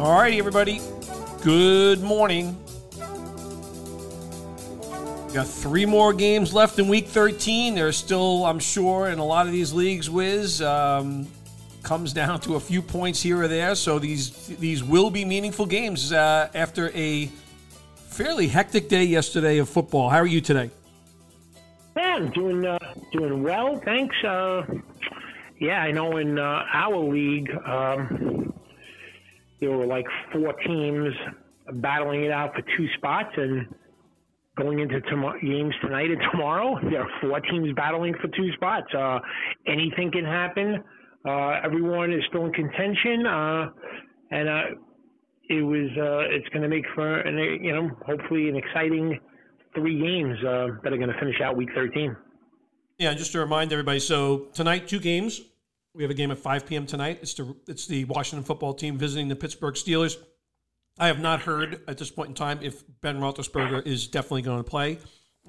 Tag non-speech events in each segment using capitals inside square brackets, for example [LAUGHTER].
All righty, everybody. Good morning. We got three more games left in Week 13. There's still, I'm sure, in a lot of these leagues, Wiz um, comes down to a few points here or there. So these these will be meaningful games uh, after a fairly hectic day yesterday of football. How are you today? Yeah, I'm doing uh, doing well, thanks. Uh, yeah, I know in uh, our league. Um, there were like four teams battling it out for two spots, and going into tom- games tonight and tomorrow, there are four teams battling for two spots. Uh, anything can happen. Uh, everyone is still in contention, uh, and uh, it was uh, it's going to make for an, you know hopefully an exciting three games uh, that are going to finish out Week 13. Yeah, just to remind everybody, so tonight two games. We have a game at 5 p.m. tonight. It's the it's the Washington football team visiting the Pittsburgh Steelers. I have not heard at this point in time if Ben Roethlisberger is definitely going to play.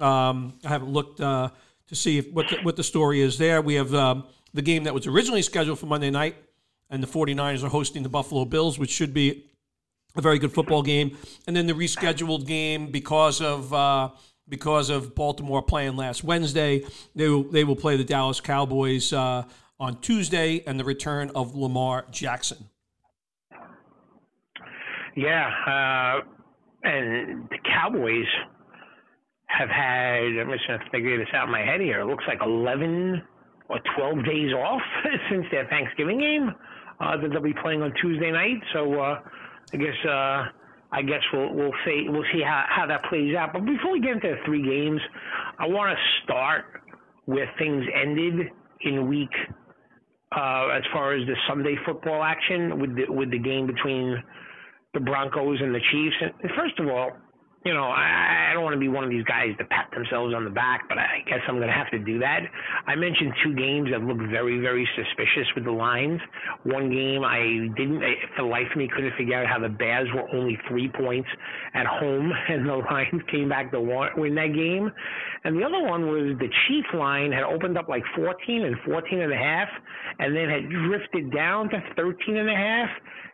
Um, I haven't looked uh, to see if, what the, what the story is there. We have um, the game that was originally scheduled for Monday night, and the 49ers are hosting the Buffalo Bills, which should be a very good football game. And then the rescheduled game because of uh, because of Baltimore playing last Wednesday, they will, they will play the Dallas Cowboys uh, on Tuesday, and the return of Lamar Jackson. Yeah, uh, and the Cowboys have had. I'm just going to figure this out in my head here. It looks like 11 or 12 days off [LAUGHS] since their Thanksgiving game uh, that they'll be playing on Tuesday night. So uh, I guess uh, I guess we'll we'll see we'll see how, how that plays out. But before we get into the three games, I want to start where things ended in week uh, as far as the Sunday football action with the with the game between the Broncos and the Chiefs. And first of all, you know, I, I don't want to be one of these guys that pat themselves on the back, but I guess I'm going to have to do that. I mentioned two games that looked very, very suspicious with the lines. One game I didn't, I, for the life of me, couldn't figure out how the Bears were only three points at home, [LAUGHS] and the Lions came back to win that game. And the other one was the Chief line had opened up like 14 and 14 and a half, and then had drifted down to 13 and a half.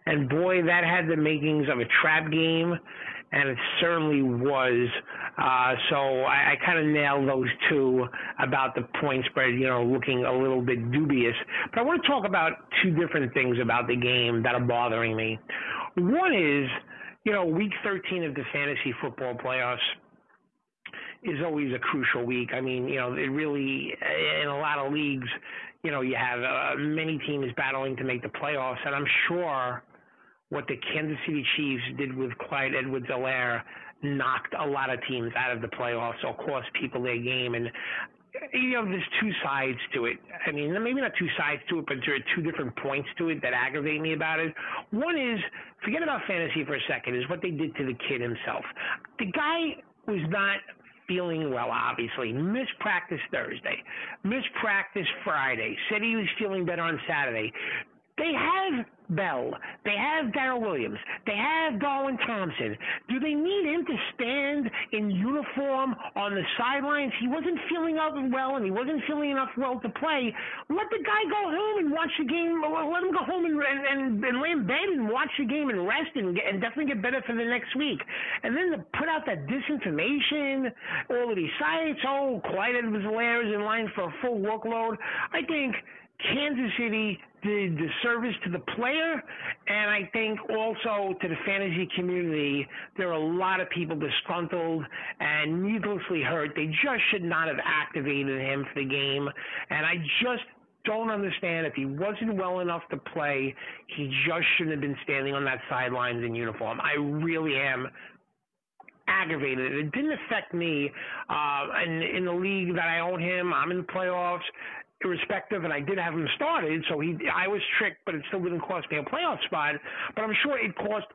And boy, that had the makings of a trap game and it certainly was. Uh, so I, I kind of nailed those two about the point spread, you know, looking a little bit dubious. But I want to talk about two different things about the game that are bothering me. One is, you know, week 13 of the fantasy football playoffs is always a crucial week. I mean, you know, it really, in a lot of leagues, you know, you have uh, many teams battling to make the playoffs, and I'm sure what the Kansas City Chiefs did with Clyde Edwards-Helaire knocked a lot of teams out of the playoffs or cost people their game. And you know, there's two sides to it. I mean, maybe not two sides to it, but there are two different points to it that aggravate me about it. One is, forget about fantasy for a second, is what they did to the kid himself. The guy was not feeling well, obviously. Missed practice Thursday, missed practice Friday, said he was feeling better on Saturday. They have Bell. They have Darrel Williams. They have Darwin Thompson. Do they need him to stand in uniform on the sidelines? He wasn't feeling up well, and he wasn't feeling enough well to play. Let the guy go home and watch the game. Let him go home and and, and lay in bed and watch the game and rest and, get, and definitely get better for the next week. And then to put out that disinformation, all of these sites, oh, Clyde Edwards-Helaire is in line for a full workload. I think Kansas City did the service to the player, and I think also to the fantasy community. There are a lot of people disgruntled and needlessly hurt. They just should not have activated him for the game, and I just don't understand if he wasn't well enough to play, he just shouldn't have been standing on that sidelines in uniform. I really am aggravated. It didn't affect me. Uh, in, in the league that I own him, I'm in the playoffs irrespective, and I did have him started, so he I was tricked, but it still didn't cost me a playoff spot. But I'm sure it cost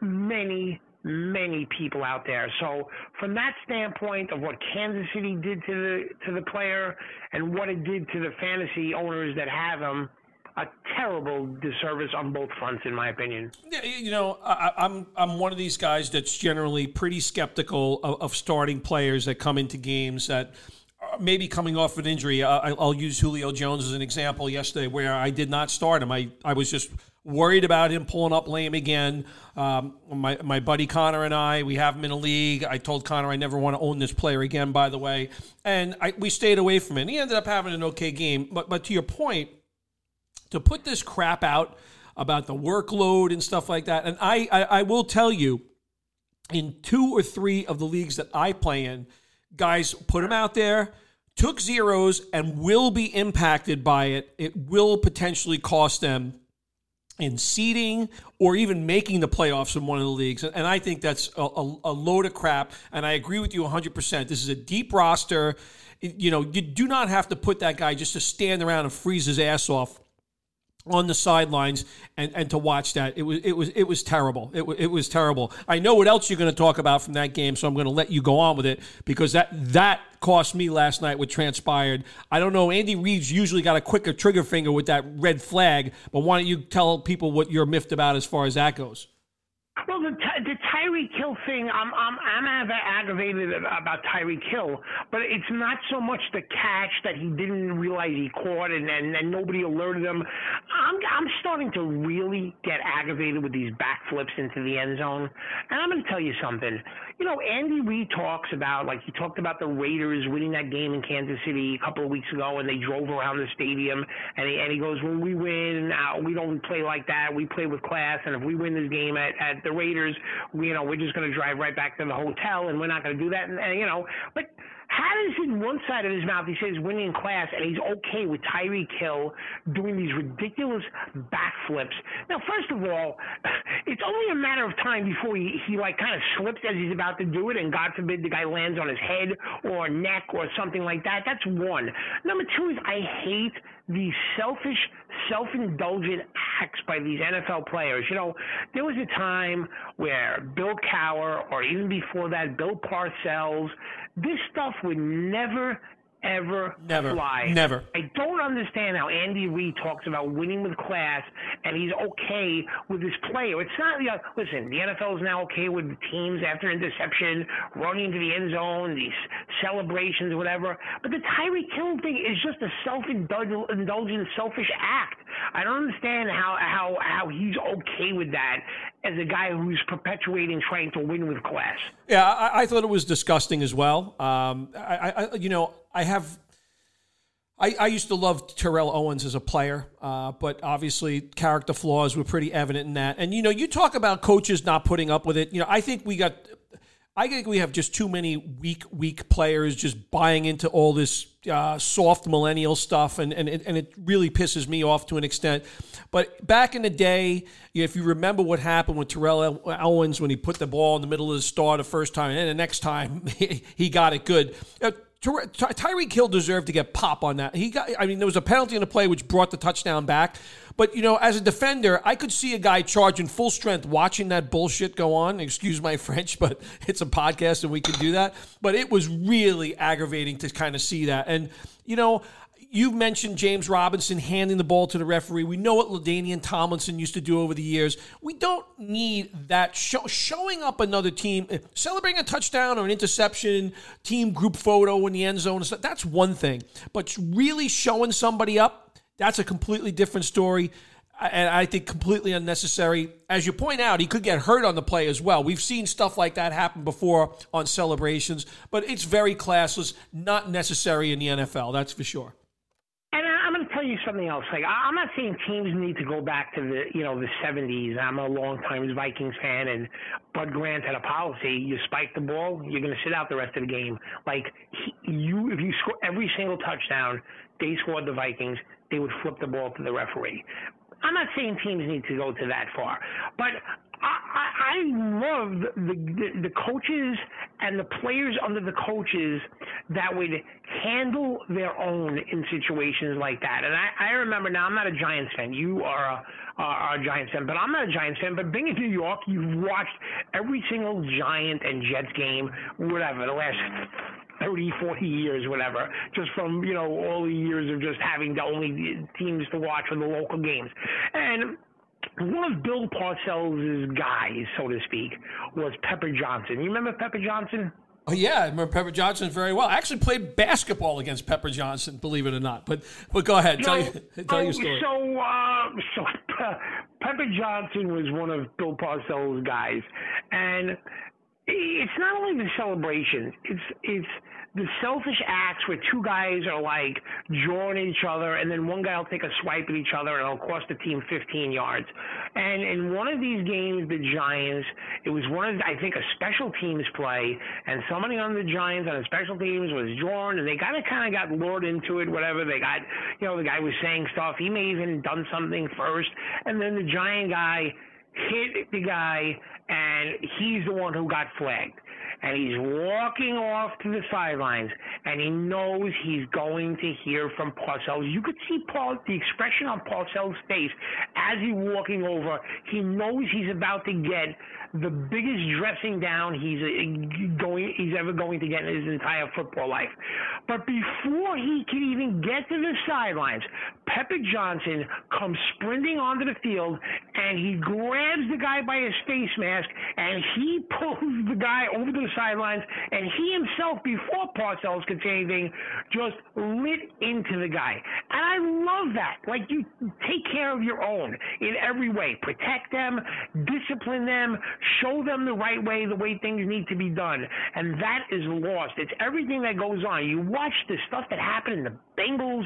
many, many people out there. So from that standpoint of what Kansas City did to the to the player and what it did to the fantasy owners that have him, a terrible disservice on both fronts, in my opinion. Yeah, you know, I, am I'm, I'm one of these guys that's generally pretty skeptical of, of starting players that come into games that maybe coming off an injury. Uh, I'll use Julio Jones as an example yesterday where I did not start him. I, I was just worried about him pulling up lame again. Um, my, my buddy Connor and I, we have him in a league. I told Connor I never want to own this player again, by the way. And I, we stayed away from it. And he ended up having an okay game. But, but to your point, to put this crap out about the workload and stuff like that, and I, I, I will tell you, in two or three of the leagues that I play in, guys put them out there, took zeros, and will be impacted by it. It will potentially cost them in seeding or even making the playoffs in one of the leagues. And I think that's a, a, a, load of crap. And I agree with you 100%. This is a deep roster. You know, you do not have to put that guy just to stand around and freeze his ass off on the sidelines and, and to watch that. It was it was it was terrible. It, it was terrible. I know what else you're going to talk about from that game so i'm going to let you go on with it because that that cost me last night what transpired. I don't know andy reid's usually got a quicker trigger finger with that red flag but why don't you tell people what you're miffed about as far as that goes? Well, the, the Tyreek Hill thing, I'm I'm I'm aggravated about Tyreek Hill, but it's not so much the catch that he didn't realize he caught and and, and nobody alerted him. I'm I'm starting to really get aggravated with these backflips into the end zone, and I'm going to tell you something. You know, Andy Reid talks about like he talked about the Raiders winning that game in Kansas City a couple of weeks ago, and they drove around the stadium, and he and he goes, when we win, uh, we don't play like that. We play with class, and if we win this game at at the Raiders, we, you know, we're just going to drive right back to the hotel, and we're not going to do that. And, and you know, but how does in one side of his mouth he says winning class, and he's okay with Tyreek Hill doing these ridiculous backflips? Now, first of all, it's only a matter of time before he, he like kind of slips as he's about to do it, and God forbid the guy lands on his head or neck or something like that. That's one. Number two is I hate these selfish, self-indulgent acts by these NFL players. You know, there was a time where Bill Cowher, or even before that, Bill Parcells, this stuff would never ever never fly. Never. I don't understand how Andy Reid talks about winning with class and he's okay with his player. It's not you know, listen, the NFL is now okay with teams after interception running into the end zone, these celebrations, whatever. But the Tyreek Hill thing is just a self-indulgent, selfish act. I don't understand how how how he's okay with that as a guy who's perpetuating trying to win with class. Yeah, I, I thought it was disgusting as well. Um, I, I, you know, I have. I, I used to love Terrell Owens as a player, uh, but obviously character flaws were pretty evident in that. And you know, you talk about coaches not putting up with it. You know, I think we got I think we have just too many weak, weak players just buying into all this uh, soft millennial stuff, and, and, and it really pisses me off to an extent. But back in the day, if you remember what happened with Terrell Owens when he put the ball in the middle of the star the first time, and then the next time [LAUGHS] he got it good. Uh, Tyreek Hill deserved to get pop on that. He got. I mean, there was a penalty in the play which brought the touchdown back. But you know, as a defender, I could see a guy charging full strength, watching that bullshit go on. Excuse my [LAUGHS] French, but it's a podcast and we can do that. But it was really aggravating to kind of see that. And you know, you mentioned James Robinson handing the ball to the referee. We know what LaDainian Tomlinson used to do over the years. We don't need that show, showing up another team, eh, celebrating a touchdown or an interception, team group photo in the end zone. That's one thing. But really showing somebody up, that's a completely different story. And I think completely unnecessary. As you point out, he could get hurt on the play as well. We've seen stuff like that happen before on celebrations, but it's very classless, not necessary in the NFL, that's for sure you something else. Like I'm not saying teams need to go back to the you know the 70s. I'm a longtime Vikings fan, and Bud Grant had a policy: you spike the ball, you're going to sit out the rest of the game. Like he, you, if you score every single touchdown, they scored the Vikings, they would flip the ball to the referee. I'm not saying teams need to go to that far, but I, love the, the, the coaches and the players under the coaches that would handle their own in situations like that. And I, I remember now I'm not a Giants fan. You are a, are a Giants fan, but I'm not a Giants fan. But being in New York, you've watched every single Giant and Jets game, whatever, the last 30, 40 years, whatever, just from, you know, all the years of just having the only teams to watch for the local games. And one of Bill Parcells' guys, so to speak, was Pepper Johnson. You remember Pepper Johnson? Oh yeah, I remember Pepper Johnson very well. I actually played basketball against Pepper Johnson, believe it or not. But but go ahead, tell, you, [LAUGHS] tell oh, your story. So uh, so [LAUGHS] Pepper Johnson was one of Bill Parcells' guys, and it's not only the celebrations; it's it's the selfish acts where two guys are like drawing each other, and then one guy will take a swipe at each other, and it'll cost the team 15 yards. And in one of these games, the Giants, it was one of I think a special teams play, and somebody on the Giants on the special teams was drawn, and they kind of kind of got lured into it. Whatever they got, you know, the guy was saying stuff. He may even done something first, and then the Giant guy hit the guy, and he's the one who got flagged and he's walking off to the sidelines, and he knows he's going to hear from Parcells. You could see Paul, the expression on Parcells' face as he's walking over. He knows he's about to get the biggest dressing down he's uh, going he's ever going to get in his entire football life. But before he can even get to the sidelines, Pepper Johnson comes sprinting onto the field and he grabs the guy by his face mask and he [LAUGHS] pulls the guy over to the sidelines and he himself, before Parcells could say anything, just lit into the guy. And I love that. Like you take care of your own in every way. Protect them, discipline them, show them the right way, the way things need to be done. And that is lost. It's everything that goes on. You watch the stuff that happened in the Bengals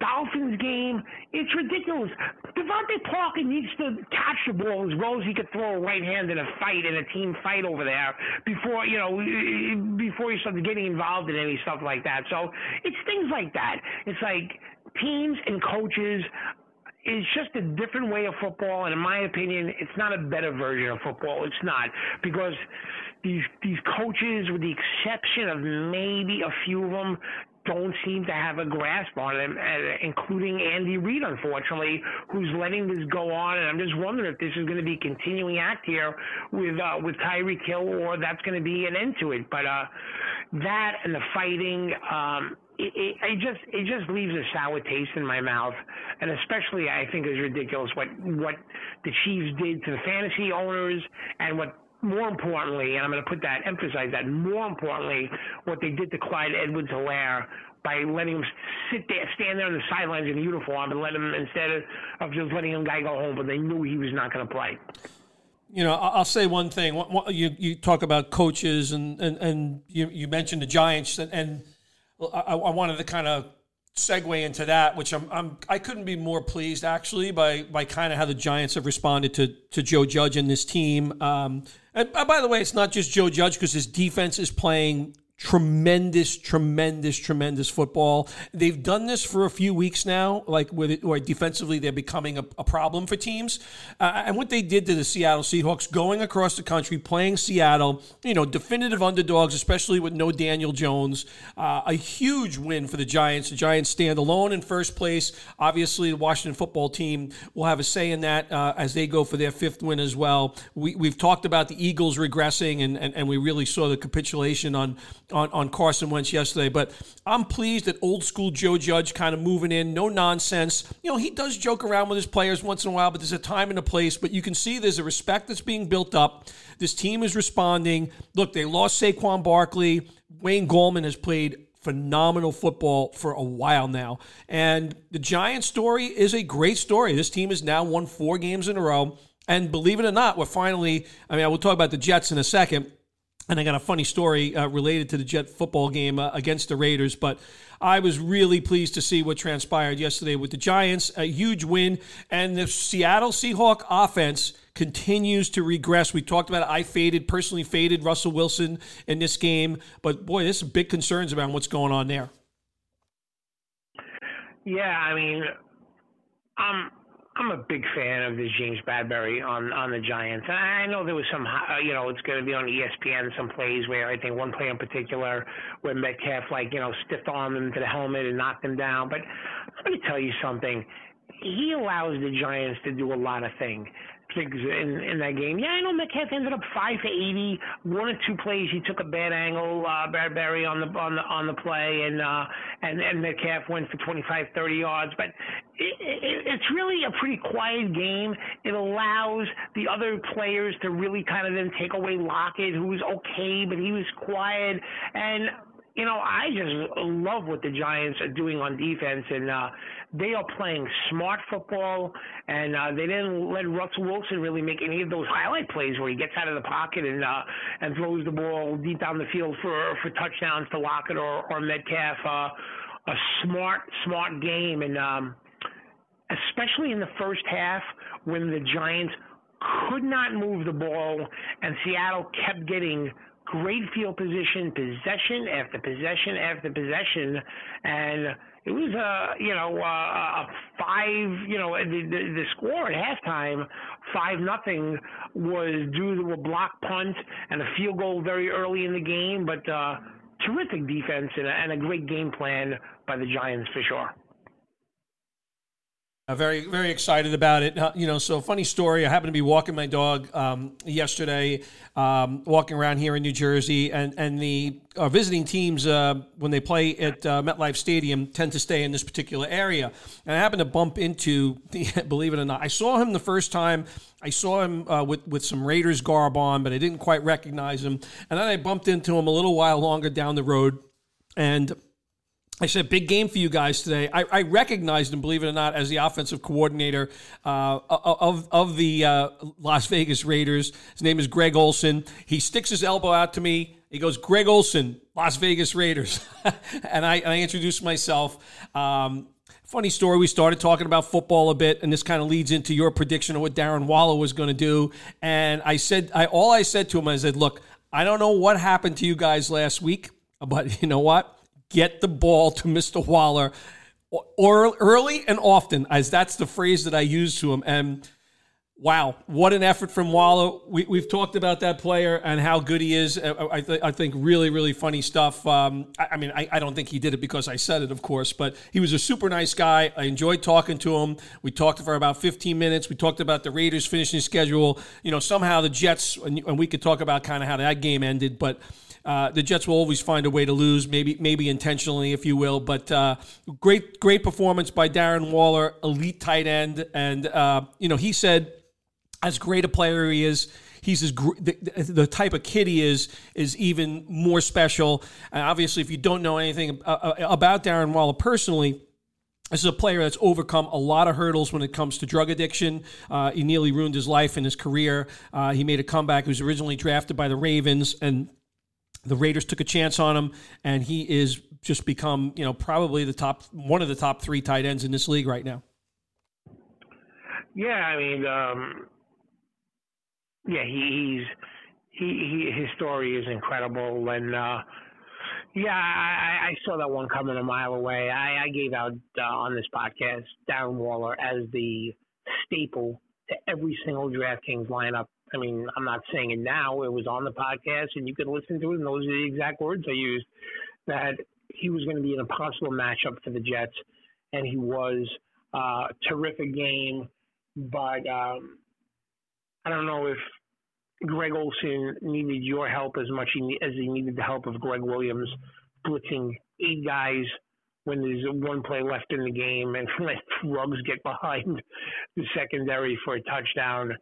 Dolphins game. It's ridiculous. DeVante Parker needs to catch the ball as well as he could throw a right hand in a fight in a team fight over there before you know before you starts getting involved in any stuff like that. So it's things like that. It's like teams and coaches it's just a different way of football, and in my opinion, it's not a better version of football. It's not because these these coaches, with the exception of maybe a few of them, don't seem to have a grasp on it, including Andy Reid, unfortunately, who's letting this go on. And I'm just wondering if this is going to be a continuing act here with uh, with Tyreek Hill, or that's going to be an end to it. But uh, that and the fighting, um, it, it, it just it just leaves a sour taste in my mouth, and especially I think is ridiculous what what the Chiefs did to the fantasy owners and what more importantly, and I'm going to put that, emphasize that, more importantly, what they did to Clyde Edwards Helaire by letting him sit there, stand there on the sidelines in uniform and let him, instead of, of just letting him guy go home, but they knew he was not going to play. You know, I'll say one thing. You, you talk about coaches, and, and, and you, you mentioned the Giants, and, and I, I wanted to kind of segue into that, which I'm, I'm I couldn't be more pleased actually by by kind of how the Giants have responded to to Joe Judge and this team. Um, and uh, by the way, it's not just Joe Judge because his defense is playing tremendous, tremendous, tremendous football. They've done this for a few weeks now, like with it, where defensively they're becoming a, a problem for teams. Uh, and what they did to the Seattle Seahawks, going across the country, playing Seattle, you know, definitive underdogs, especially with no Daniel Jones, uh, a huge win for the Giants. The Giants stand alone in first place. Obviously, the Washington football team will have a say in that uh, as they go for their fifth win as well. We, have talked about the Eagles regressing, and, and, and we really saw the capitulation on on, on Carson Wentz yesterday. But I'm pleased that old school Joe Judge kind of moving in, no nonsense. You know, he does joke around with his players once in a while, but there's a time and a place. But you can see there's a respect that's being built up. This team is responding. Look, they lost Saquon Barkley. Wayne Gallman has played phenomenal football for a while now. And the Giants story is a great story. This team has now won four games in a row. And believe it or not, we're finally, I mean, I will talk about the Jets in a second. And I got a funny story uh, related to the Jet football game uh, against the Raiders, but I was really pleased to see what transpired yesterday with the Giants. A huge win, and the Seattle Seahawk offense continues to regress. We talked about it. I faded, personally faded Russell Wilson in this game, but boy, there's some big concerns about what's going on there. Yeah, I mean, um, I'm a big fan of this James Bradberry on on the Giants. I know there was some, uh, you know, it's going to be on ESPN some plays where I think one play in particular where Metcalf like you know stiff armed him to the helmet and knocked him down. But let me tell you something. He allows the Giants to do a lot of things things in in that game. Yeah, I know Metcalf ended up five for eighty. One or two plays he took a bad angle, uh, Barry on the on the on the play, and uh, and and Metcalf went for 25, 30 yards. But it, it, it's really a pretty quiet game. It allows the other players to really kind of then take away Lockett, who was okay, but he was quiet and you know, I just love what the Giants are doing on defense, and uh, they are playing smart football, and uh, they didn't let Russell Wilson really make any of those highlight plays where he gets out of the pocket and uh, and throws the ball deep down the field for for touchdowns to Lockett or or Metcalf. Uh, a smart, smart game, and um, especially in the first half when the Giants could not move the ball, and Seattle kept getting great field position, possession after possession after possession, and it was a you know a five you know the, the, the score at halftime five nothing was due to a block punt and a field goal very early in the game, but uh, terrific defense and a, and a great game plan by the Giants for sure. Uh, very, very excited about it. Uh, you know, so funny story. I happened to be walking my dog um, yesterday, um, walking around here in New Jersey, and and the uh, visiting teams uh, when they play at uh, MetLife Stadium tend to stay in this particular area. And I happened to bump into, the, [LAUGHS] believe it or not, I saw him the first time. I saw him with with some Raiders garb on, but I didn't quite recognize him. And then I bumped into him a little while longer down the road, and I said, big game for you guys today. I, I recognized him, believe it or not, as the offensive coordinator uh, of, of the uh, Las Vegas Raiders. His name is Greg Olson. He sticks his elbow out to me. He goes, Greg Olson, Las Vegas Raiders. [LAUGHS] and I, I introduced myself. Um, funny story. We started talking about football a bit, and this kind of leads into your prediction of what Darren Waller was going to do. And I said, I, all I said to him, I said, look, I don't know what happened to you guys last week, but you know what? Get the ball to Mr. Waller or early and often, as that's the phrase that I use to him. And wow, what an effort from Waller. We, have talked about that player and how good he is. I, th- I think really, really funny stuff. Um, I, I, mean, I, I, don't think he did it because I said it, of course, but he was a super nice guy. I enjoyed talking to him. We talked for about 15 minutes. We talked about the Raiders finishing schedule. You know, somehow the Jets, and, and we could talk about kind of how that game ended, but uh, the Jets will always find a way to lose, maybe maybe intentionally, if you will. But uh, great great performance by Darren Waller, elite tight end, and uh, you know he said, as great a player he is. He's as gr- the, the, type of kid he is is even more special. And obviously, if you don't know anything uh, uh, about Darren Waller personally, this is a player that's overcome a lot of hurdles when it comes to drug addiction. Uh, he nearly ruined his life and his career. Uh, he made a comeback. He was originally drafted by the Ravens, and the Raiders took a chance on him, and he is just become, you know, probably the top one of the top three tight ends in this league right now. Yeah, I mean, um, yeah, he, he's he, he his story is incredible, and uh, yeah, I, I saw that one coming a mile away. I, I gave out uh, on this podcast Darren Waller as the staple to every single DraftKings lineup I mean, I'm not saying it now. It was on the podcast, and you could listen to it, and those are the exact words I used. That he was going to be an impossible matchup for the Jets, and he was uh, terrific game. But um, I don't know if Greg Olson needed your help as much as he needed the help of Gregg Williams, blitzing eight guys when there's one play left in the game and [LAUGHS] let Ruggs get behind the secondary for a touchdown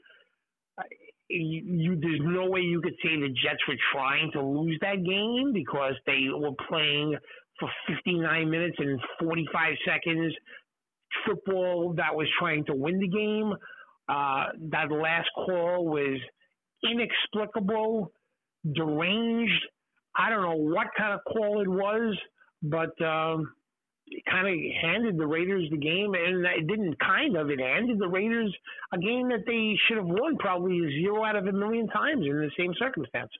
you, you, there's no way you could say the Jets were trying to lose that game because they were playing for 59 minutes and 45 seconds football that was trying to win the game. Uh, that last call was inexplicable, deranged. I don't know what kind of call it was, but um, kind of handed the Raiders the game, and it didn't kind of. It handed the Raiders a game that they should have won probably zero out of a million times in the same circumstance.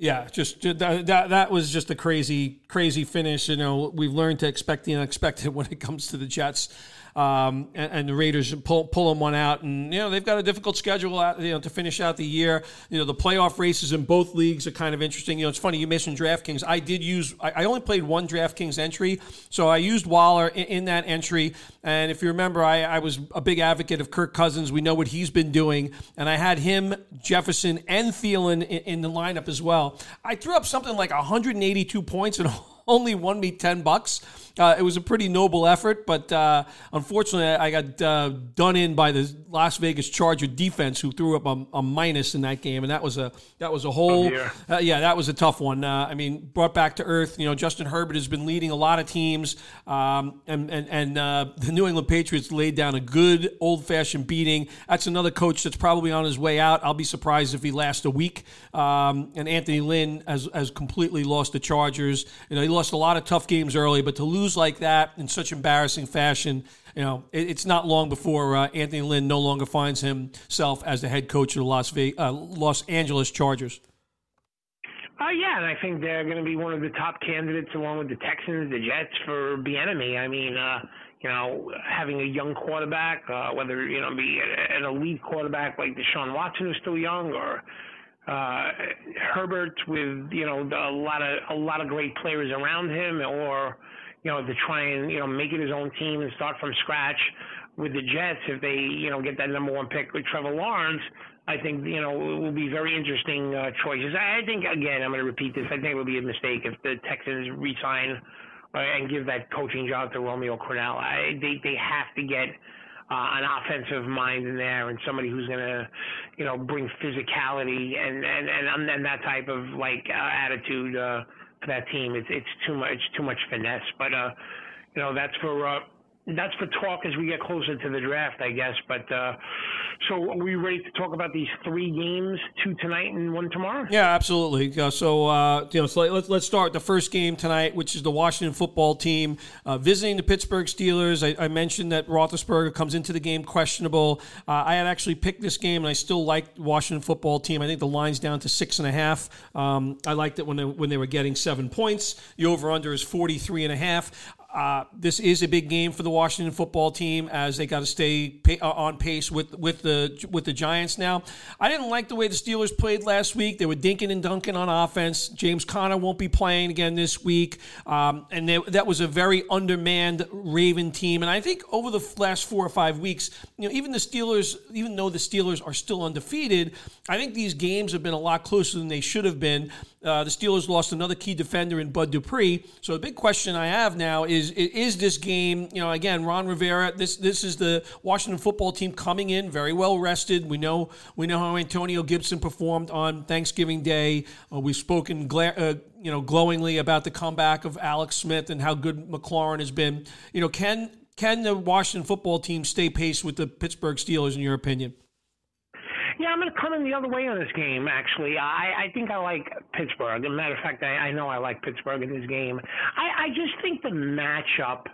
Yeah, just that, that was just a crazy crazy finish. You know, we've learned to expect the unexpected [LAUGHS] when it comes to the Jets um, and, and, the Raiders pull pull them one out, and you know they've got a difficult schedule out, you know to finish out the year. You know the playoff races in both leagues are kind of interesting. You know it's funny you mentioned DraftKings. I did use I, I only played one DraftKings entry, so I used Waller in, in that entry. And if you remember, I, I was a big advocate of Kirk Cousins. We know what he's been doing, and I had him, Jefferson, and Thielen in, in the lineup as well. I threw up something like 182 points and only won me 10 bucks. Uh, it was a pretty noble effort, but uh, unfortunately, I got uh, done in by the Las Vegas Charger defense, who threw up a, a minus in that game, and that was a that was a whole oh, uh, yeah, that was a tough one. Uh, I mean, brought back to earth. You know, Justin Herbert has been leading a lot of teams, um, and and and uh, the New England Patriots laid down a good old fashioned beating. That's another coach that's probably on his way out. I'll be surprised if he lasts a week. Um, and Anthony Lynn has has completely lost the Chargers. You know, he lost a lot of tough games early, but to lose like that in such embarrassing fashion, you know, it, it's not long before uh, Anthony Lynn no longer finds himself as the head coach of the Las, uh, Los Angeles Chargers. Uh, yeah, and I think they're going to be one of the top candidates, along with the Texans, the Jets, for Bieniemy. I mean, uh, you know, having a young quarterback, uh, whether you know be an elite quarterback like Deshaun Watson, who's still young, or uh, Herbert with you know a lot of a lot of great players around him, or you know to try and you know make it his own team and start from scratch with the Jets if they you know get that number one pick with Trevor Lawrence. I think you know it will be very interesting uh, choices. I think again I'm going to repeat this. I think it would be a mistake if the Texans resign uh, and give that coaching job to Romeo Crennel. I, they they have to get an offensive mind in there and somebody who's going to, you know, bring physicality and and and, and that type of like uh, attitude uh, for that team. It's it's too much too much finesse, but uh, you know that's for. That's for talk as we get closer to the draft, I guess. But uh, so, are we ready to talk about these three games, two tonight and one tomorrow? Yeah, absolutely. Uh, so, uh, you know, so let's let's start the first game tonight, which is the Washington football team uh, visiting the Pittsburgh Steelers. I, I, mentioned that Roethlisberger comes into the game questionable. Uh, I had actually picked this game, and I still like Washington football team. I think the line's down to six and a half. Um, I liked it when they, when they were getting seven points. The over under is 43 and a half. Uh, this is a big game for the Washington football team as they got to stay pay, uh, on pace with with the with the Giants. Now, I didn't like the way the Steelers played last week. They were dinking and dunking on offense. James Conner won't be playing again this week, um, and they, that was a very undermanned Raven team. And I think over the last four or five weeks, you know, even the Steelers, even though the Steelers are still undefeated, I think these games have been a lot closer than they should have been. Uh, the Steelers lost another key defender in Bud Dupree. So the big question I have now is is this game? You know, again, Ron Rivera. This this is the Washington football team coming in very well rested. We know we know how Antonio Gibson performed on Thanksgiving Day. Uh, we've spoken gla- uh, you know glowingly about the comeback of Alex Smith and how good McLaurin has been. You know, can can the Washington football team stay pace with the Pittsburgh Steelers in your opinion? Yeah, I'm going to come in the other way on this game. Actually, I, I think I like Pittsburgh. As a matter of fact, I, I know I like Pittsburgh in this game. I, I just think the matchup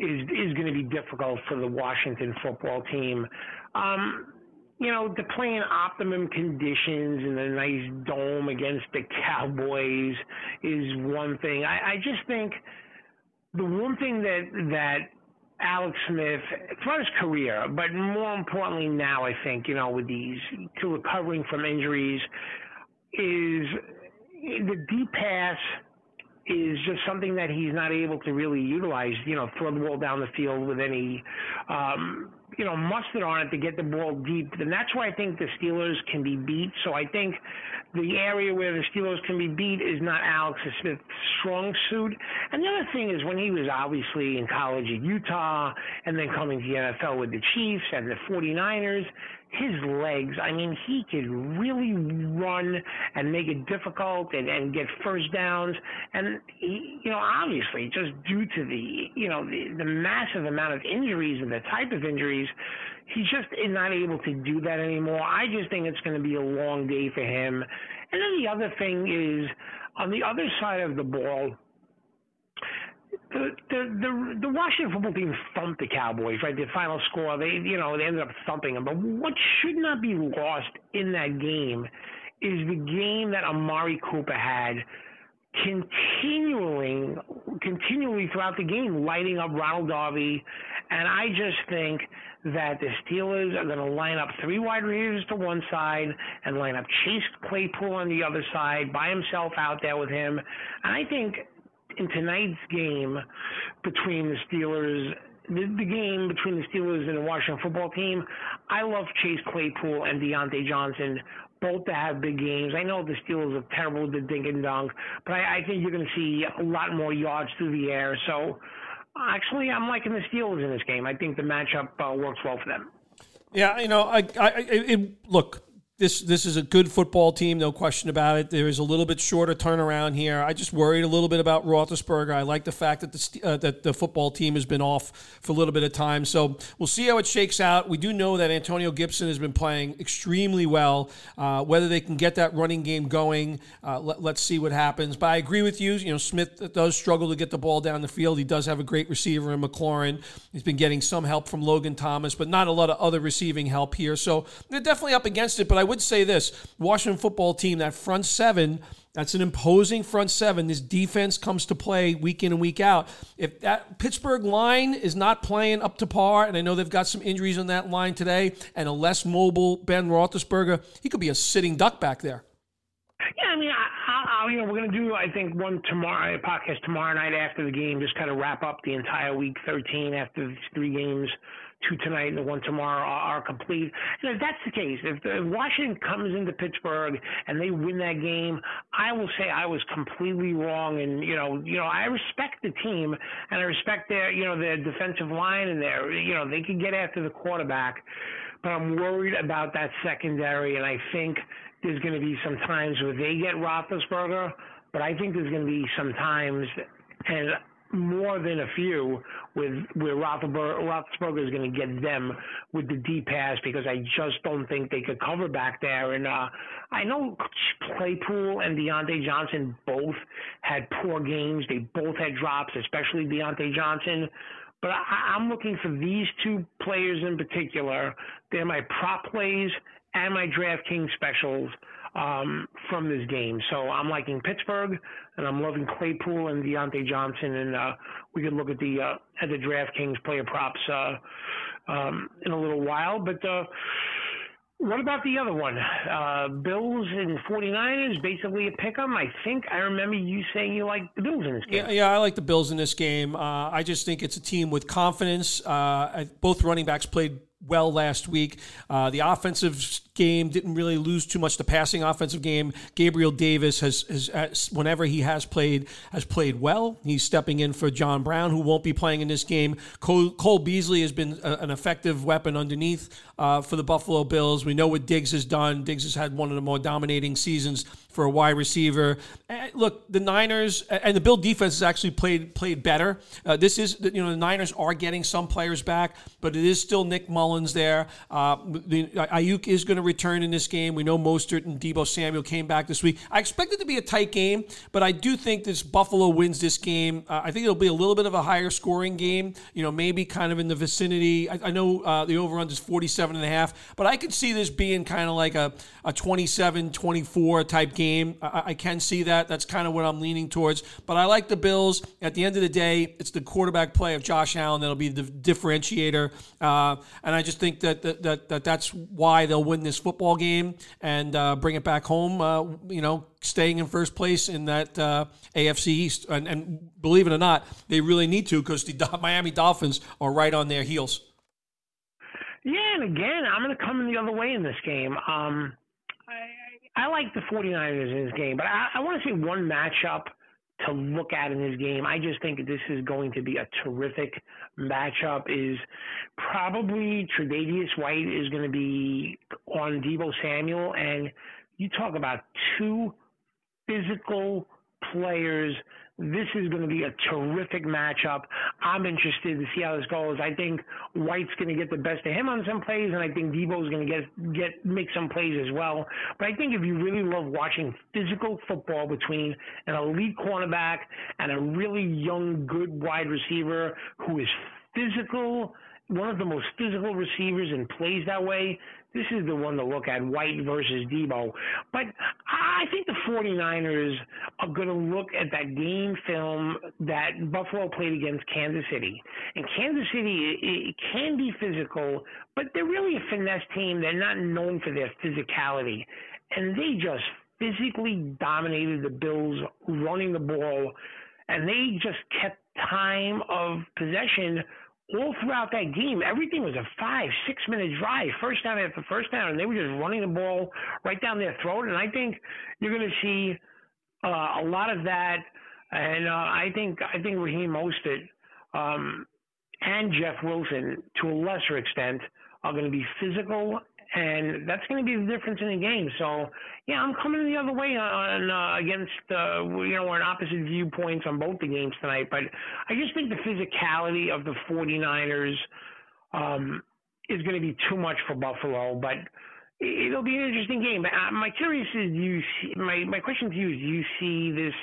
is is going to be difficult for the Washington football team. Um, you know, to play in optimum conditions in a nice dome against the Cowboys is one thing. I, I just think the one thing that that Alex Smith throughout his career, but more importantly now, I think you know with these to recovering from injuries, is the deep pass is just something that he's not able to really utilize. You know, throw the ball down the field with any um, you know mustard on it to get the ball deep, and that's why I think the Steelers can be beat. So I think the area where the Steelers can be beat is not Alex Smith's strong suit. And the other thing is when he was obviously in college at Utah and then coming to the NFL with the Chiefs and the 49ers, his legs, I mean, he could really run and make it difficult and, and get first downs. And, he, you know, obviously, just due to the, you know, the, the massive amount of injuries and the type of injuries, he just is not able to do that anymore. I just think it's going to be a long day for him. And then the other thing is on the other side of the ball, the the the, the Washington football team thumped the Cowboys, right? The final score, they you know they ended up thumping them. But what should not be lost in that game is the game that Amari Cooper had continuing continually throughout the game, lighting up Ronald Darby. And I just think that the Steelers are going to line up three wide receivers to one side and line up Chase Claypool on the other side by himself out there with him. And I think in tonight's game between the Steelers the, the game between the Steelers and the Washington football team, I love Chase Claypool and Diontae Johnson both to have big games. I know the Steelers are terrible with the dink and dunk, but I, I think you're going to see a lot more yards through the air. So actually, I'm liking the Steelers in this game. I think the matchup uh, works well for them. Yeah, you know, I, I, it, look, this this is a good football team, no question about it. There is a little bit shorter turnaround here. I just worried a little bit about Roethlisberger. I like the fact that the uh, that the football team has been off for a little bit of time, so we'll see how it shakes out. We do know that Antonio Gibson has been playing extremely well. Uh, whether they can get that running game going, uh, let, us see what happens. But I agree with you. You know, Smith does struggle to get the ball down the field. He does have a great receiver in McLaurin. He's been getting some help from Logan Thomas, but not a lot of other receiving help here. So they're definitely up against it. But I would say this Washington football team, that front seven, that's an imposing front seven. This defense comes to play week in and week out. If that Pittsburgh line is not playing up to par, and I know they've got some injuries on that line today, and a less mobile Ben Roethlisberger, he could be a sitting duck back there. Yeah, I mean, I, you know, we're going to do, I think, one tomorrow a podcast tomorrow night after the game, just kind of wrap up the entire week 13 after these three games two tonight and the one tomorrow are, are complete. And if that's the case, if, if Washington comes into Pittsburgh and they win that game, I will say I was completely wrong. And you know, you know, I respect the team and I respect their, you know, their defensive line and their, you know, they can get after the quarterback. But I'm worried about that secondary, and I think there's going to be some times where they get Roethlisberger, but I think there's going to be some times, and more than a few with where Roethlisberger is going to get them with the deep pass because I just don't think they could cover back there. And uh, I know Claypool and Diontae Johnson both had poor games. They both had drops, especially Diontae Johnson. But I, I'm looking for these two players in particular. They're my prop plays and my DraftKings specials um, from this game. So I'm liking Pittsburgh, and I'm loving Claypool and Diontae Johnson, and uh, we can look at the uh, at the DraftKings player props uh, um, in a little while. But uh, what about the other one? Uh, Bills and 49ers, basically a pick 'em. I think I remember you saying you like the Bills in this game. Yeah, yeah I like the Bills in this game. Uh, I just think it's a team with confidence. Uh, both running backs played well last week. Uh, the offensive game didn't really lose too much. The passing offensive game, Gabriel Davis has, has, has, whenever he has played, has played well. He's stepping in for John Brown, who won't be playing in this game. Cole, Cole Beasley has been a, an effective weapon underneath uh, for the Buffalo Bills. We know what Diggs has done. Diggs has had one of the more dominating seasons for a wide receiver. And look, the Niners and the Bill defense has actually played played better. Uh, this is you know the Niners are getting some players back, but it is still Nick Mullens there. Uh, the, Aiyuk is going to return in this game. We know Mostert and Deebo Samuel came back this week. I expect it to be a tight game, but I do think this Buffalo wins this game. Uh, I think it'll be a little bit of a higher scoring game. You know, maybe kind of in the vicinity. I, I know uh, the over under is 47 and a half, but I could see this being kind of like a, a 27 24 type game I, I can see that. That's kind of what I'm leaning towards. But I like the Bills. At the end of the day, it's the quarterback play of Josh Allen that'll be the differentiator. Uh, and I just think that, that, that, that, that's why they'll win this football game and uh, bring it back home. Uh, you know, staying in first place in that uh, AFC East. And, and, believe it or not, they really need to because the [LAUGHS] Miami Dolphins are right on their heels. Yeah, and again, I'm going to come the other way in this game. Um, I like the 49ers in this game, but I, I want to see one matchup to look at in this game. I just think this is going to be a terrific matchup. Is probably Tre'Davious White is going to be on Deebo Samuel, and you talk about two physical players this is going to be a terrific matchup. I'm interested to see how this goes. I think White's going to get the best of him on some plays, and I think Deebo's going to get get make some plays as well. But I think if you really love watching physical football between an elite cornerback and a really young, good wide receiver who is physical one of the most physical receivers and plays that way, this is the one to look at, White versus Deebo. But I think the 49ers are going to look at that game film that Buffalo played against Kansas City. And Kansas City it, it can be physical, but they're really a finesse team. They're not known for their physicality. And they just physically dominated the Bills running the ball, and they just kept time of possession all throughout that game, everything was a five, six minute drive, first down after first down, and they were just running the ball right down their throat. And I think you're going to see uh, a lot of that. And uh, I think I think Raheem Mostert um, and Jeff Wilson, to a lesser extent, are going to be physical and that's going to be the difference in the game. So, yeah, I'm coming the other way on uh, against uh, you know we're on opposite viewpoints on both the games tonight, but I just think the physicality of the 49ers um, is going to be too much for Buffalo, but. It'll be an interesting game. Uh, my curious is, you see, my my question to you is, do you see this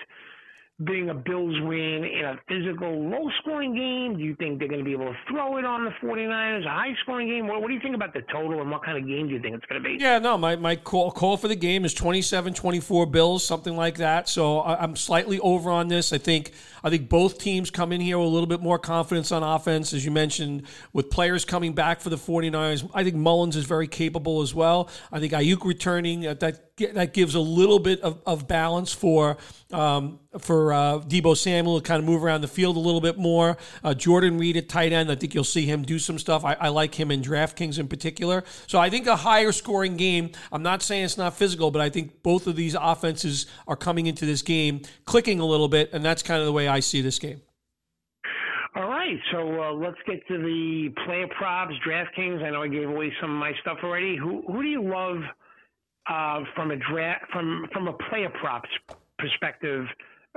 being a Bills win in a physical, low scoring game? Do you think they're going to be able to throw it on the 49ers, a high scoring game? What, what, do you think about the total and what kind of game do you think it's going to be? Yeah, no, my, my call, call for the game is 27 24 Bills, something like that. So I, I'm slightly over on this. I think I think both teams come in here with a little bit more confidence on offense, as you mentioned, with players coming back for the 49ers. I think Mullens is very capable as well. I think Aiyuk returning, uh, that that gives a little bit of, of balance for um, for uh, Deebo Samuel to kind of move around the field a little bit more. Uh, Jordan Reed at tight end, I think you'll see him do some stuff. I, I, like him in DraftKings in particular. So I think a higher scoring game. I'm not saying it's not physical, but I think both of these offenses are coming into this game clicking a little bit, and that's kind of the way I see this game. All right, so uh, let's get to the player props, DraftKings. I know I gave away some of my stuff already. Who who do you love? Uh, from a draft from from a player props perspective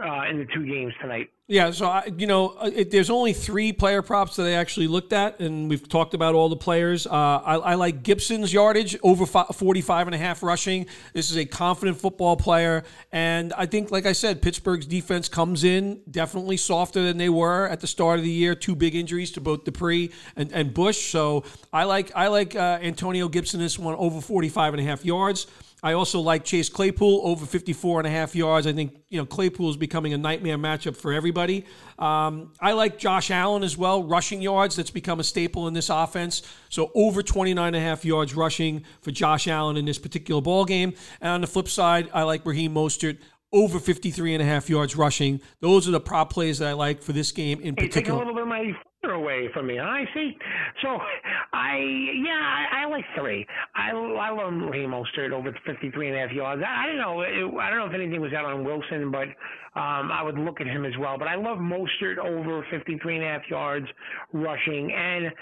uh, in the two games tonight. Yeah, so I, you know, uh, it, there's only three player props that I actually looked at, and we've talked about all the players. Uh, I, I, like Gibson's yardage over 45 and a half rushing. This is a confident football player, and I think, like I said, Pittsburgh's defense comes in definitely softer than they were at the start of the year. Two big injuries to both Dupree and, and Bush, so I like I like uh, Antonio Gibson this one over 45 and a half yards. I also like Chase Claypool over 54 and a half yards. I think, you know, Claypool is becoming a nightmare matchup for everybody. Um, I like Josh Allen as well, rushing yards. That's become a staple in this offense. So over 29 and a half yards rushing for Josh Allen in this particular ball game. And on the flip side, I like Raheem Mostert over 53 and a half yards rushing. Those are the prop plays that I like for this game in particular. Take a little bit of my away from me. I see. So I yeah I, I like three. I I love Raheem Mostert over 53 and a half yards. I, I don't know. It, I don't know if anything was out on Wilson, but um, I would look at him as well. But I love Mostert over 53 and a half yards rushing and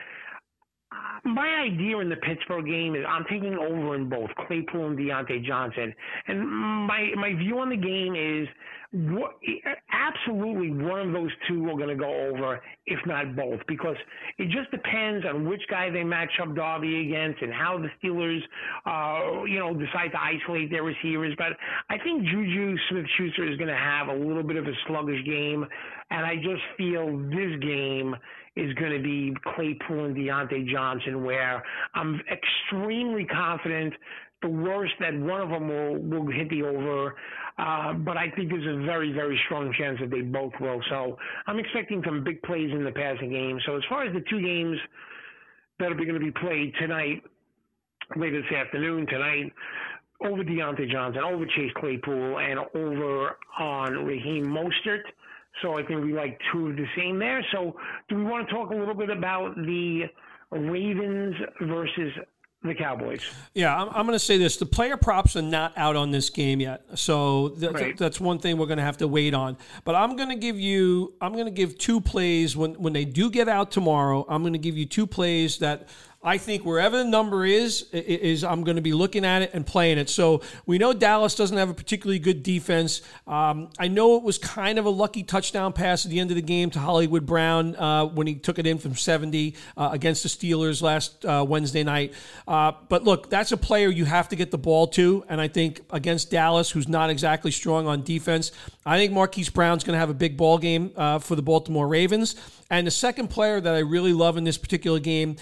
my idea in the Pittsburgh game is I'm taking over in both Claypool and Diontae Johnson, and my my view on the game is what, absolutely one of those two are going to go over, if not both, because it just depends on which guy they match up Darby against and how the Steelers, uh, you know, decide to isolate their receivers. But I think Juju Smith-Schuster is going to have a little bit of a sluggish game, and I just feel this game is going to be Claypool and Diontae Johnson, where I'm extremely confident the worst that one of them will, will hit the over. Uh, but I think there's a very, very strong chance that they both will. So I'm expecting some big plays in the passing game. So as far as the two games that are going to be played tonight, later this afternoon, tonight, over Diontae Johnson, over Chase Claypool, and over on Raheem Mostert. So I think we like two of the same there. So do we want to talk a little bit about the Ravens versus the Cowboys? Yeah, I'm, I'm going to say this: the player props are not out on this game yet, so th- right. th- that's one thing we're going to have to wait on. But I'm going to give you, I'm going to give two plays when when they do get out tomorrow. I'm going to give you two plays that I think wherever the number is, is I'm going to be looking at it and playing it. So we know Dallas doesn't have a particularly good defense. Um, I know it was kind of a lucky touchdown pass at the end of the game to Hollywood Brown uh, when he took it in from 70 uh, against the Steelers last uh, Wednesday night. Uh, but look, that's a player you have to get the ball to. And I think against Dallas, who's not exactly strong on defense, I think Marquise Brown's going to have a big ball game uh, for the Baltimore Ravens. And the second player that I really love in this particular game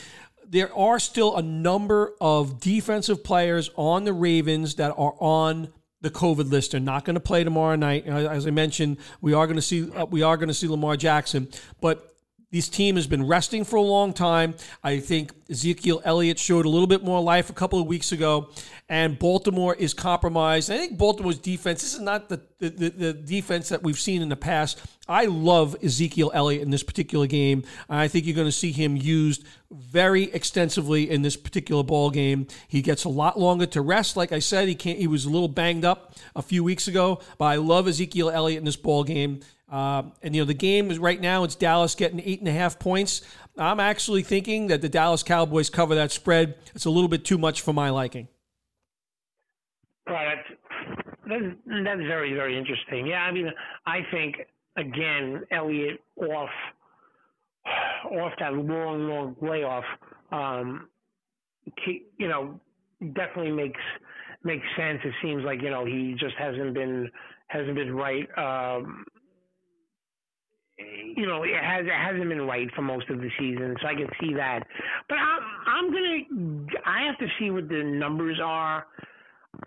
there are still a number of defensive players on the Ravens that are on the COVID list. They're not going to play tomorrow night. As I mentioned, we are going to see uh, we are going to see Lamar Jackson, but this team has been resting for a long time. I think Ezekiel Elliott showed a little bit more life a couple of weeks ago, and Baltimore is compromised. I think Baltimore's defense, this is not the, the, the, defense that we've seen in the past. I love Ezekiel Elliott in this particular game. I think you're going to see him used very extensively in this particular ball game. He gets a lot longer to rest. Like I said, he can't, he was a little banged up a few weeks ago, but I love Ezekiel Elliott in this ball game. Uh, and you know the game is right now. It's Dallas getting eight and a half points. I'm actually thinking that the Dallas Cowboys cover that spread. It's a little bit too much for my liking. Right. That's, that's very very interesting. Yeah, I mean, I think again, Elliott off off that long long layoff. Um, you know, definitely makes makes sense. It seems like you know he just hasn't been hasn't been right. Um, you know, it has it hasn't been right for most of the season, so I can see that. But I'm I'm gonna I have to see what the numbers are.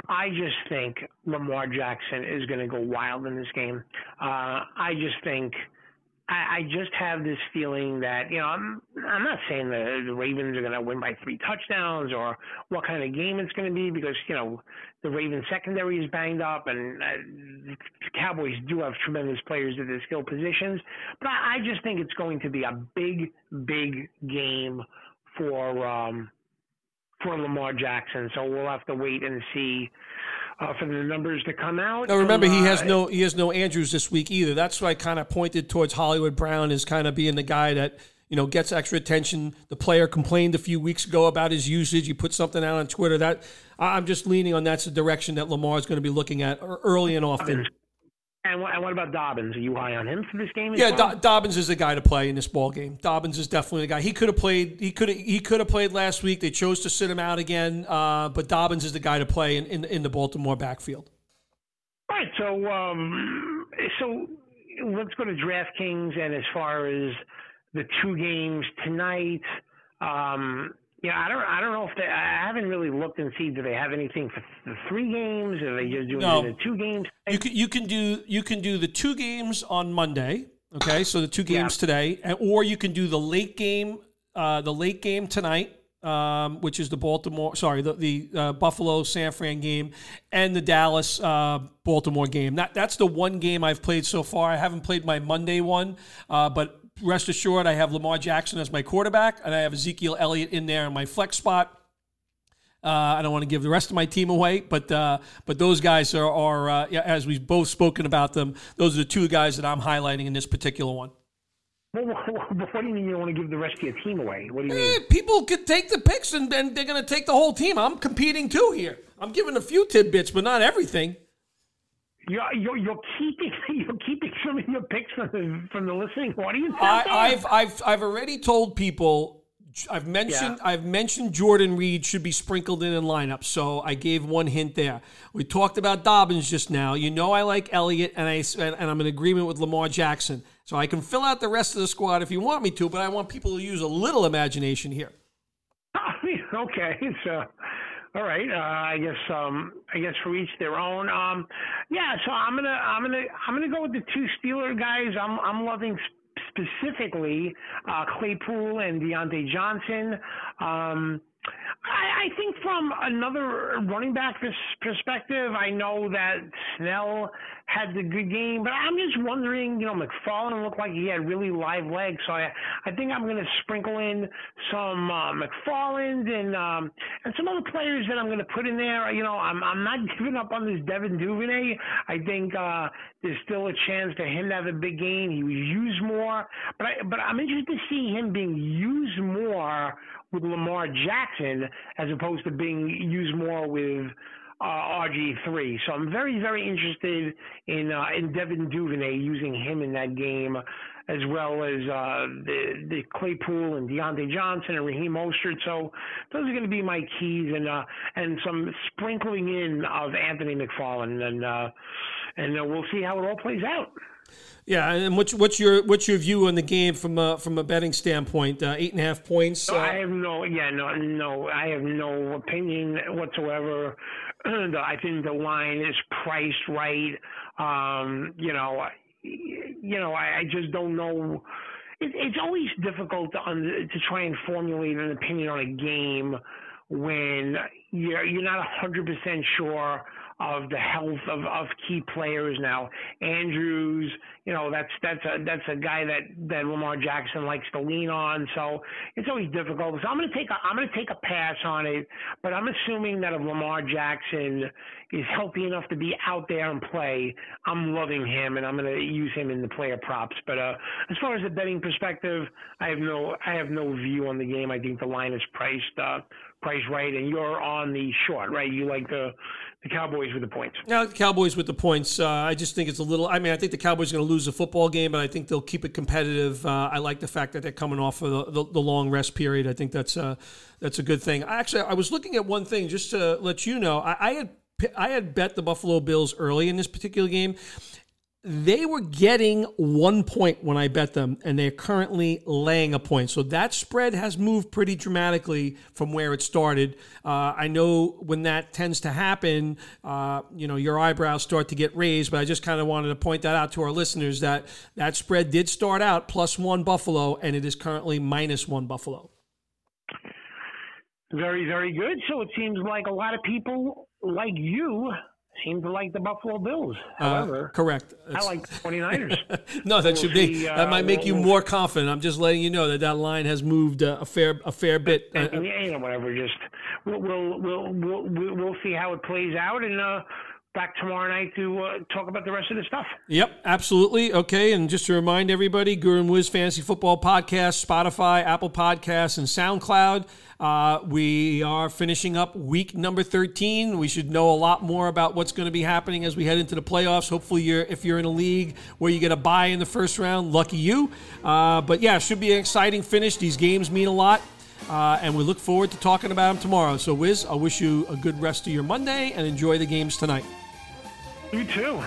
I just think Lamar Jackson is to go wild in this game. Uh, I just think I, I just have this feeling that you know I'm I'm not saying the, the Ravens are going to win by three touchdowns or what kind of game it's going to be because you know the Ravens secondary is banged up and uh, the Cowboys do have tremendous players at their skill positions, but I, I just think it's going to be a big big game for um, for Lamar Jackson. So we'll have to wait and see uh, for the numbers to come out. Now remember, he has uh, no he has no Andrews this week either. That's why I kind of pointed towards Hollywood Brown as kind of being the guy that you know gets extra attention. The player complained a few weeks ago about his usage. He put something out on Twitter that I'm just leaning on that's the direction that Lamar is going to be looking at early and often. And what, and what, about Dobbins? Are you high on him for this game? yeah, well? Do- Dobbins is the guy to play in this ball game. Dobbins is definitely the guy. He could have played. He could he could have played last week. They chose to sit him out again. Uh, but Dobbins is the guy to play in, in, in the Baltimore backfield. All right. So um, so let's go to DraftKings and as far as the two games tonight. Um, yeah, I don't. I don't know if they. I haven't really looked and see. Do they have anything for the three games? Or are they just doing no. the two games? You can. You can do. You can do the two games on Monday. Okay, so the two games yeah. today, or you can do the late game. Uh, the late game tonight, um, which is the Baltimore. Sorry, the the uh, Buffalo San Fran game, and the Dallas uh, Baltimore game. That that's the one game I've played so far. I haven't played my Monday one, uh, but rest assured, I have Lamar Jackson as my quarterback, and I have Ezekiel Elliott in there in my flex spot. Uh, I don't want to give the rest of my team away, but uh, but those guys are, are uh, as we've both spoken about them. Those are the two guys that I'm highlighting in this particular one. Well, what do you mean you don't want to give the rest of your team away? What do you eh, mean? People could take the picks and, and they're going to take the whole team. I'm competing too here. I'm giving a few tidbits, but not everything. You're, you're, you're keeping [LAUGHS] you're keeping some of your picks from the from the listening audience. I, have I've I've already told people. I've mentioned yeah. I've mentioned Jordan Reed should be sprinkled in in lineup, so I gave one hint there. We talked about Dobbins just now. You know I like Elliott, and I and I'm in agreement with Lamar Jackson, so I can fill out the rest of the squad if you want me to. But I want people to use a little imagination here. [LAUGHS] okay, so all right. Uh, I guess um, I guess for each their own. Um, yeah. So I'm gonna I'm gonna I'm gonna go with the two Steeler guys. I'm I'm loving specifically uh, Claypool and Diontae Johnson. Um, I, I think from another running back perspective, I know that Snell had the good game, but I'm just wondering. You know, McFarland looked like he had really live legs, so I I think I'm going to sprinkle in some uh, McFarland and um, and some other players that I'm going to put in there. You know, I'm I'm not [LAUGHS] giving up on this Devin Duvernay. I think uh, there's still a chance for him to have a big game. He was used more, but I, but I'm interested to see him being used more with Lamar Jackson as opposed to being used more with uh, RG3. So I'm very, very interested in uh, in Devin Duvernay using him in that game, as well as uh, the the Claypool and Diontae Johnson and Raheem Mostert. So those are going to be my keys, and uh, and some sprinkling in of Anthony McFarland, and uh, and uh, we'll see how it all plays out. Yeah, and what's what's your what's your view on the game from a from a betting standpoint? Uh, eight and a half points. Uh, I have no, yeah, no, no, I have no opinion whatsoever. [CLEARS THROAT] I think the line is priced right. Um, you know, you know, I, I just don't know. It, it's always difficult to to try and formulate an opinion on a game when you're you're not hundred percent sure of the health of, of key players now. Andrews, you know, that's that's a that's a guy that that Lamar Jackson likes to lean on. So it's always difficult. So I'm to take a I'm to take a pass on it, but I'm assuming that if Lamar Jackson is healthy enough to be out there and play, I'm loving him and I'm to use him in the player props. But uh, as far as the betting perspective, I have no I have no view on the game. I think the line is priced uh, priced right, and you're on the short, right? You like the the Cowboys with the points. Now, the Cowboys with the points. Uh, I just think it's a little. I mean, I think the Cowboys are going to lose a football game, but I think they'll keep it competitive. Uh, I like the fact that they're coming off of the, the, the long rest period. I think that's uh, that's a good thing. Actually, I was looking at one thing just to let you know. I, I had I had bet the Buffalo Bills early in this particular game, they were getting one point when I bet them, and they're currently laying a point. So that spread has moved pretty dramatically from where it started. Uh, I know when that tends to happen, uh, you know, your eyebrows start to get raised, but I just kind of wanted to point that out to our listeners that that spread did start out plus one Buffalo, and it is currently minus one Buffalo. Very, very good. So it seems like a lot of people like you seem to like the Buffalo Bills. Uh, However, uh, correct. It's, I like the 49ers. [LAUGHS] no, that we'll should be see, uh, that might make we'll, you more confident. I'm just letting you know that that line has moved uh, a fair a fair bit. And, and, you know, whatever. Just we'll we'll we'll we'll, we'll see how it plays out and. Back tomorrow night to uh, talk about the rest of the stuff. Yep, absolutely. Okay, and just to remind everybody, Guru and Wiz Fantasy Football Podcast, Spotify, Apple Podcasts, and SoundCloud. Uh, we are finishing up week number 13. We should know a lot more about what's going to be happening as we head into the playoffs. Hopefully, you're if you're in a league where you get a bye in the first round, lucky you. Uh, but yeah, should be an exciting finish. These games mean a lot. Uh, and we look forward to talking about them tomorrow. So, Wiz, I wish you a good rest of your Monday and enjoy the games tonight. You too.